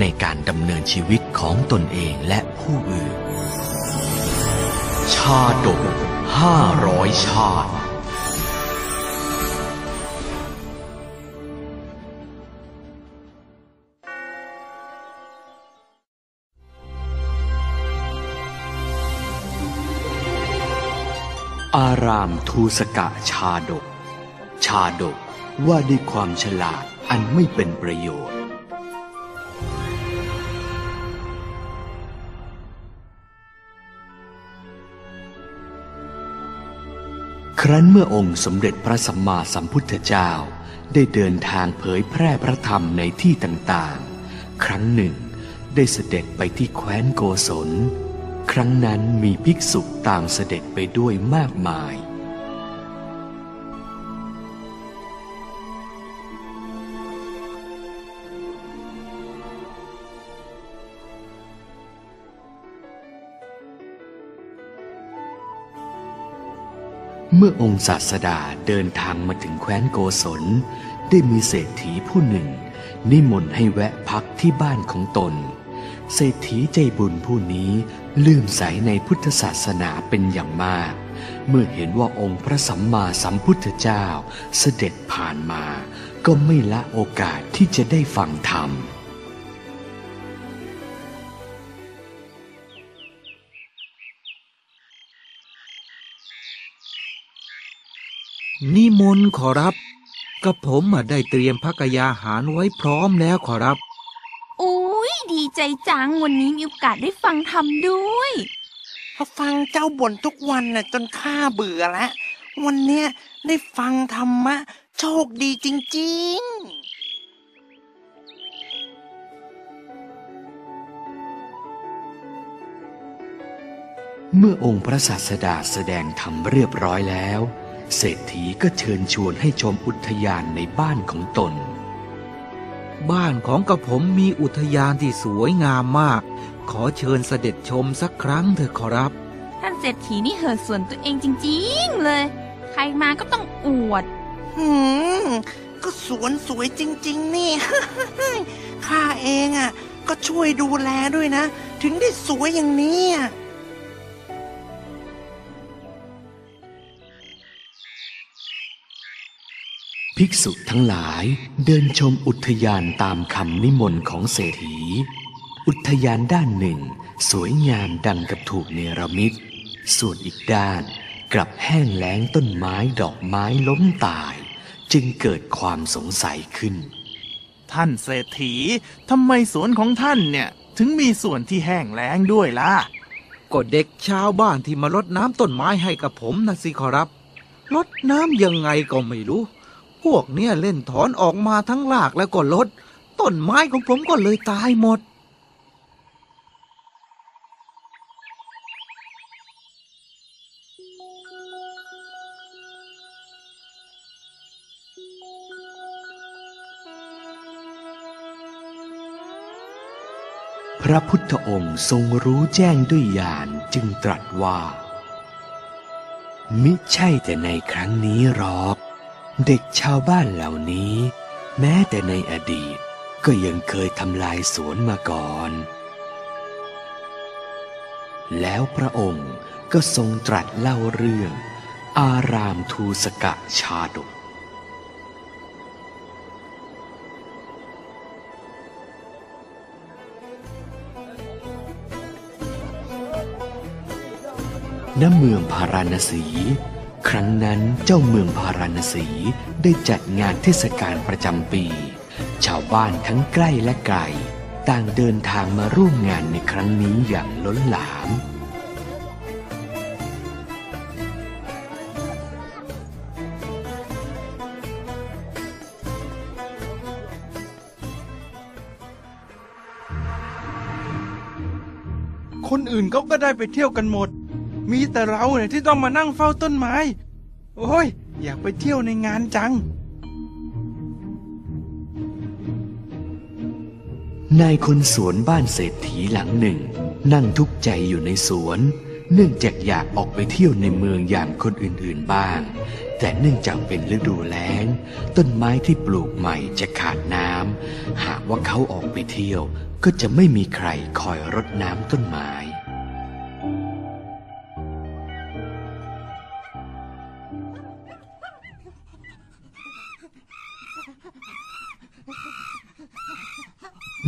ในการดำเนินชีวิตของตนเองและผู้อื่น ชาดกห้าร้อยชาติอารามทูสกะชาดก ชาดกว่าด้วยความฉลาดอันไม่เป็นประโยชน์ ครั้นเมื่อองค์สมเด็จพระสัมมาสัมพุทธเจ้าได้เดินทางเผยแพร่พระธรรมในที่ต่างๆ ครั้งหนึ่ง ได้เสด็จไปที่แคว้นโกศล ครั้งนั้นมีภิกษุต่างเสด็จไปด้วยมากมาย เมื่อองค์ศาสดาเดินทางมาถึงแคว้นโกศล ได้มีเศรษฐีผู้หนึ่ง นิมนต์ให้แวะพักที่บ้านของตน เศรษฐีใจบุญผู้นี้ลื่มใสในพุทธศาสนาเป็นอย่างมาก เมื่อเห็นว่าองค์พระสัมมาสัมพุทธเจ้าเสด็จผ่านมา ก็ไม่ละโอกาสที่จะได้ฟังธรรม นิมนต์ขอรับกระผมอะได้เตรียมพักยาหารไว้พร้อมแล้วขอรับอุ้ยดีใจจังวันนี้มีโอกาสได้ฟังธรรมด้วยพอฟังเจ้าบ่นทุกวันน่ะจนข้าเบื่อแล้ววันเนี้ยได้ฟังธรรมะ โชคดีจริงเมื่อองค์พระศาสดาแสดงธรรมเรียบร้อยแล้ว เศรษฐีก็เชิญชวนให้ชมอุทยานในบ้านของตน บ้านของกระผมมีอุทยานที่สวยงามมาก ขอเชิญเสด็จชมสักครั้งเถอะขอรับ ท่านเศรษฐีนี่เห่อส่วนตัวเองจริงๆเลย ใครมาก็ต้องอวดๆหืม ก็สวนสวยจริง ๆ นี่ ข้าเองอะ ก็ช่วยดูแลด้วยนะ ถึงได้สวยอย่างนี้อะ ภิกษุทั้งหลายเดินชมอุทยานตามคำนิมนต์ของเศรษฐี อุทยานด้านหนึ่ง สวยงามดังกับถูกเนรมิต ส่วนอีกด้านกลับแห้งแล้งต้นไม้ดอกไม้ล้มตาย จึงเกิดความสงสัยขึ้น ท่านเศรษฐีทำไมสวนของท่านเนี่ย ถึงมีส่วนที่แห้งแล้งด้วยล่ะ ก็เด็กชาวบ้านที่มารดน้ำต้นไม้ให้กับผมนะสิขอรับ รดน้ำยังไงก็ไม่รู้ พวกเนี้ยเล่นถอนออกมาทั้งรากแล้วก็ลด ต้นไม้ของผมก็เลยตายหมด พระพุทธองค์ทรงรู้แจ้งด้วยญาณจึงตรัสว่า มิใช่แต่ในครั้งนี้หรอก เด็กชาวบ้านเหล่านี้ แม้แต่ในอดีตก็ยังเคยทำลายสวนมาก่อน แล้วพระองค์ก็ทรงตรัสเล่าเรื่อง อารามทูสกะชาดก ณ เมืองพาราณสี ครั้งนั้นเจ้าเมืองพาราณสีได้จัดงานเทศกาลประจำปี ชาวบ้านทั้งใกล้และไกล ต่างเดินทางมาร่วมงานในครั้งนี้อย่างล้นหลาม คนอื่นเขาก็ได้ไปเที่ยวกันหมด มีแต่เราเนี่ยที่ต้องมานั่งเฝ้าต้นไม้ โอ้ย อยากไปเที่ยวในงานจัง นายคนสวนบ้านเศรษฐีหลังหนึ่ง นั่งทุกข์ใจอยู่ในสวน เนื่องจากอยากออกไปเที่ยวในเมืองอย่างคนอื่นๆบ้าง แต่เนื่องจากเป็นฤดูแล้ง ต้นไม้ที่ปลูกใหม่จะขาดน้ำหากว่าเขาออกไปเที่ยวก็จะไม่มีใครคอยรดน้ำต้นไม้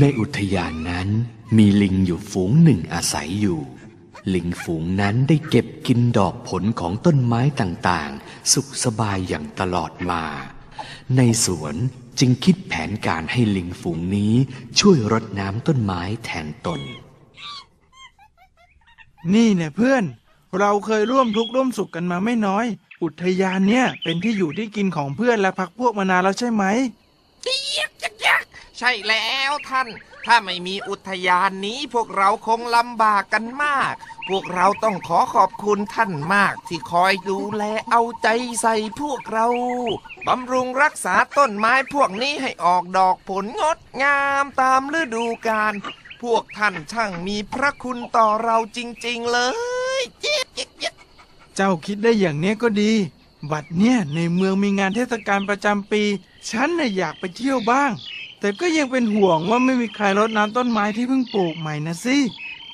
ในอุทยานนั้นมีลิงอยู่ฝูงหนึ่งอาศัยอยู่ ลิงฝูงนั้นได้เก็บกินดอกผลของต้นไม้ต่างๆ สุขสบายอย่างตลอดมา ในสวนจึงคิดแผนการให้ลิงฝูงนี้ช่วยรดน้ำต้นไม้แทนตน นี่เนี่ยเพื่อน เราเคยร่วมทุกข์ร่วมสุขกันมาไม่น้อย อุทยานเนี่ยเป็นที่อยู่ที่กินของเพื่อนและพักพวกมานานแล้วใช่ไหม ใช่แล้วท่าน ถ้าไม่มีอุทยานนี้พวกเราคงลำบากกันมาก พวกเราต้องขอขอบคุณท่านมากที่คอยดูแลเอาใจใส่พวกเราบำรุงรักษาต้นไม้พวกนี้ให้ออกดอกผลงดงามตามฤดูกาลพวกท่านช่างมีพระคุณต่อเราจริง ๆ เลยเจ๊เจ๊เจ๊เจ้าคิดได้อย่างเนี้ยก็ดี บัดเนี่ยในเมืองมีงานเทศกาลประจำปี ฉันน่ะอยากไปเที่ยวบ้าง แต่ก็ยังเป็นห่วงว่าไม่มีใครรดน้ำต้นไม้ที่เพิ่งปลูกใหม่นะสิ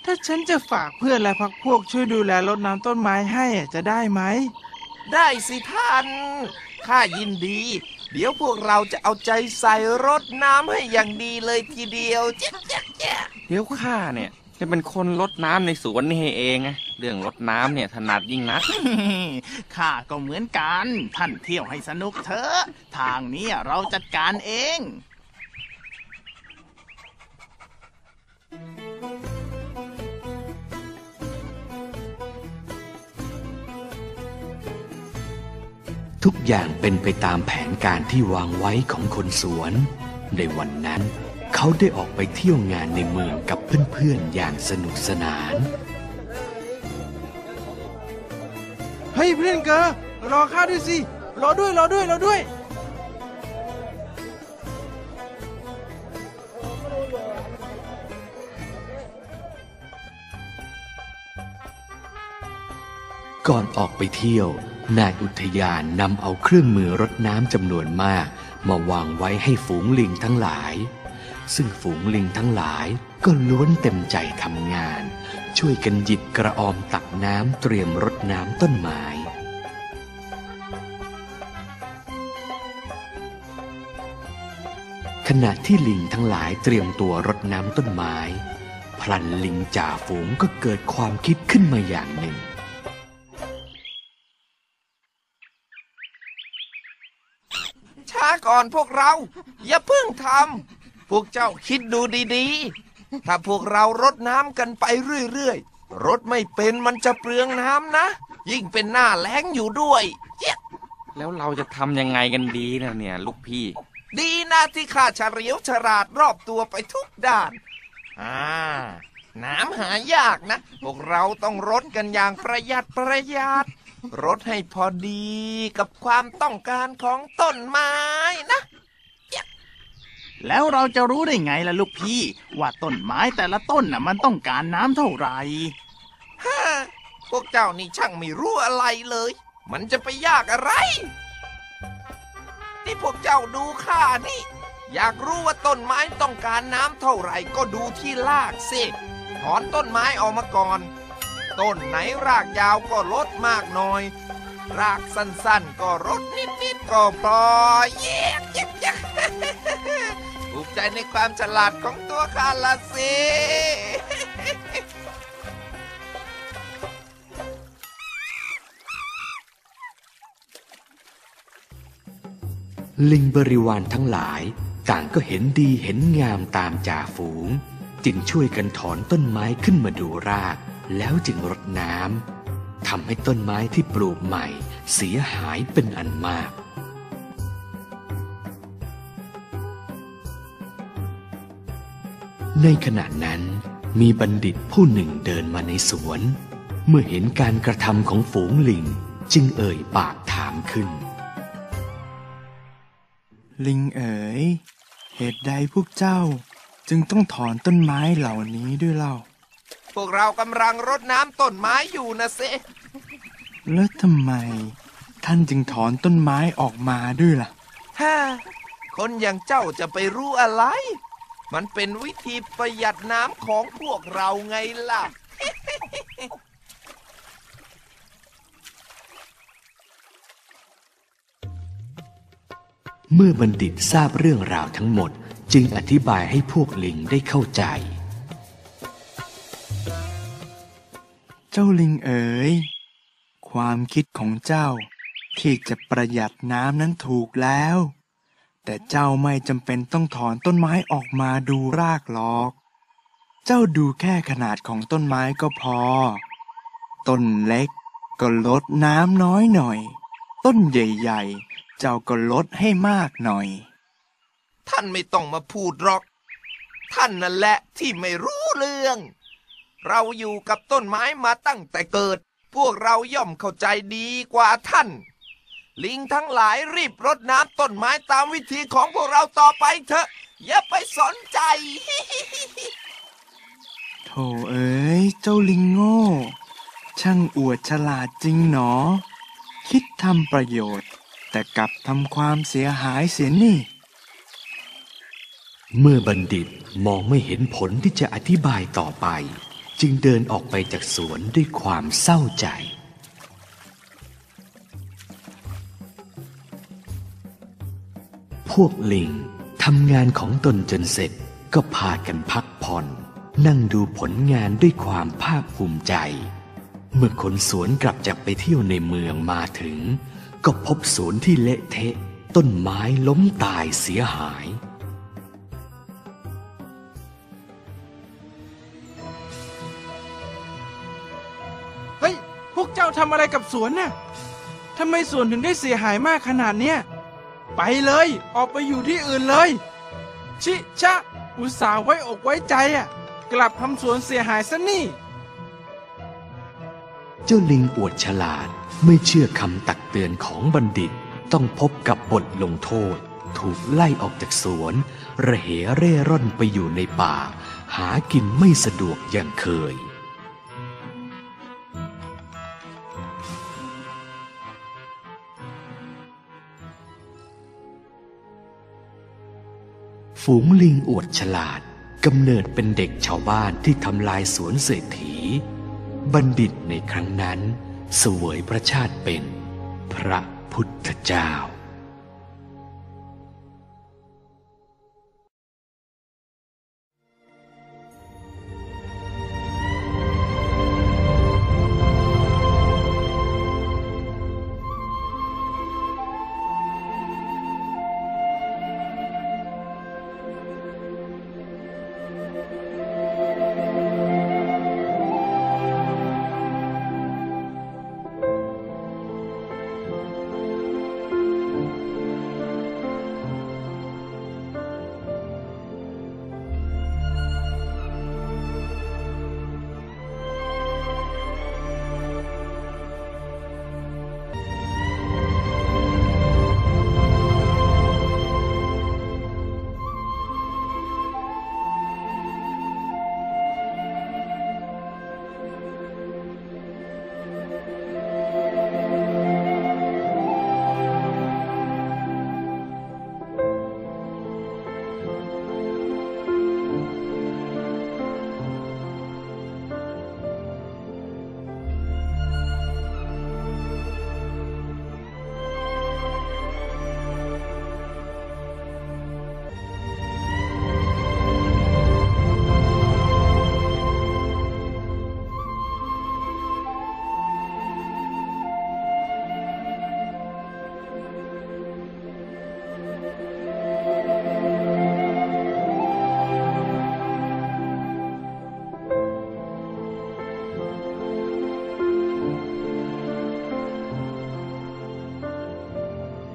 ถ้าฉันจะฝากเพื่อนและพักพวกช่วยดูแลรดน้ำต้นไม้ให้อะจะได้ไหม ได้สิท่าน ข้ายินดี เดี๋ยวพวกเราจะเอาใจใส่รดน้ำให้อย่างดีเลยทีเดียวเจ๊ะเจ๊ะเจ๊ะเดี๋ยวข้าเนี่ย จะเป็นคนรดน้ำในสวนนี่ให้เองไงเรื่องรดน้ำเนี่ยถนัดยิ่งนัก ข้าก็เหมือนกัน ท่านเที่ยวให้สนุกเถอะ ทางนี้เราจัดการเอง ทุกอย่างเป็นไปตามแผนการที่วางไว้ของคนสวน ในวันนั้น เขาได้ออกไปเที่ยวงานในเมืองกับเพื่อนๆอย่างสนุกสนาน เฮ้ยเพื่อนเกอรอข้าด้วยสิ รอด้วยรอด้วยรอด้วย ก่อนออกไปเที่ยว นายอุทยานนำเอาเครื่องมือรดน้ำจำนวนมาก มาวางไว้ให้ฝูงลิงทั้งหลาย ซึ่งฝูงลิงทั้งหลายก็ล้วนเต็มใจทำงาน ช่วยกันหยิบกระออมตักน้ำเตรียมรดน้ำต้นไม้ขณะที่ลิงทั้งหลายเตรียมตัวรดน้ำต้นไม้ พลันลิงจ่าฝูงก็เกิดความคิดขึ้นมาอย่างหนึ่ง ก่อนพวกเรา อย่าเพิ่งทำพวกเจ้าคิดดูดีๆ ถ้าพวกเรารดน้ำกันไปเรื่อยๆรดไม่เป็นมันจะเปลืองน้ำนะ ยิ่งเป็นหน้าแล้งอยู่ด้วยเจ๊ะแล้วเราจะทำยังไงกันดีนะเนี่ย ลูกพี่ ดีนะที่ข้าเฉลียวฉลาดรอบตัวไปทุกด้านอ่าน้ำหายากนะ พวกเราต้องรดกันอย่างประหยัดประหยัดรดให้พอดีกับความต้องการของต้นไม้นะ แล้วเราจะรู้ได้ไงล่ะลูกพี่ ว่าต้นไม้แต่ละต้นน่ะมันต้องการน้ำเท่าไหร่ฮ่าพวกเจ้านี่ช่างไม่รู้อะไรเลย มันจะไปยากอะไรที่พวกเจ้าดูข้านี่ อยากรู้ว่าต้นไม้ต้องการน้ำเท่าไหร่ก็ดูที่รากสิถอนต้นไม้ออกมาก่อน ต้นไหนรากยาวก็ลดมากหน่อย รากสั้นๆ ก็รดนิดๆก็พอเย้ยกยัก ใจในความฉลาดของตัวข้าละสิ ลิงบริวารทั้งหลาย ต่างก็เห็นดีเห็นงามตามจ่าฝูง จึงช่วยกันถอนต้นไม้ขึ้นมาดูราก แล้วจึงรดน้ำทำให้ต้นไม้ที่ปลูกใหม่ เสียหายเป็นอันมาก ในขณะนั้นมีบัณฑิตผู้หนึ่งเดินมาในสวน เมื่อเห็นการกระทำของฝูงลิงจึงเอ่ยปากถามขึ้น ลิงเอ๋ย เหตุใดพวกเจ้าจึงต้องถอนต้นไม้เหล่านี้ด้วยเล่า พวกเรากำลังรดน้ำต้นไม้อยู่นะเซแล้วทำไม ท่านจึงถอนต้นไม้ออกมาด้วยล่ะฮ่าคนอย่างเจ้าจะไปรู้อะไร มันเป็นวิธีประหยัดน้ำของพวกเราไงล่ะ เมื่อบัณฑิตทราบเรื่องราวทั้งหมด จึงอธิบายให้พวกลิงได้เข้าใจ เจ้าลิงเอ๋ย ความคิดของเจ้าที่จะประหยัดน้ำนั้นถูกแล้ว แต่เจ้าไม่จำเป็นต้องถอนต้นไม้ออกมาดูรากหรอก เจ้าดูแค่ขนาดของต้นไม้ก็พอ ต้นเล็กก็ลดน้ำน้อยหน่อย ต้นใหญ่ๆ เจ้าก็ลดให้มากหน่อย ท่านไม่ต้องมาพูดหรอก ท่านนั่นแหละที่ไม่รู้เรื่อง เราอยู่กับต้นไม้มาตั้งแต่เกิด พวกเราย่อมเข้าใจดีกว่าท่าน ลิงทั้งหลายรีบรดน้ำต้นไม้ตามวิธีของพวกเราต่อไปเถอะ อย่าไปสนใจโถเอ๋ยเจ้าลิงโง่ ช่างอวดฉลาดจริงหนอ คิดทำประโยชน์ แต่กลับทำความเสียหายเสียนี่ เมื่อบัณฑิตมองไม่เห็นผลที่จะอธิบายต่อไป จึงเดินออกไปจากสวนด้วยความเศร้าใจ พวกลิงทำงานของตนจนเสร็จก็พากันพักผ่อน นั่งดูผลงานด้วยความภาคภูมิใจ เมื่อคนสวนกลับจากไปเที่ยวในเมืองมาถึง ก็พบสวนที่เละเทะ ต้นไม้ล้มตายเสียหายเฮ้ยพวกเจ้าทำอะไรกับสวนน่ะทำไมสวนถึงได้เสียหายมากขนาดเนี้ย ไปเลย ออกไปอยู่ที่อื่นเลย ชิชะ อุตส่าห์ไว้อกไว้ใจอะ กลับทำสวนเสียหายซะนี่ เจ้าลิงอวดฉลาดไม่เชื่อคำตักเตือนของบัณฑิต ต้องพบกับบทลงโทษ ถูกไล่ออกจากสวน ระเหเร่ร่อนไปอยู่ในป่า หากินไม่สะดวกอย่างเคย ฝูงลิงอวดฉลาดกำเนิดเป็นเด็กชาวบ้านที่ทำลายสวนเศรษฐี บัณฑิตในครั้งนั้น สวยพระชาติเป็น พระพุทธเจ้า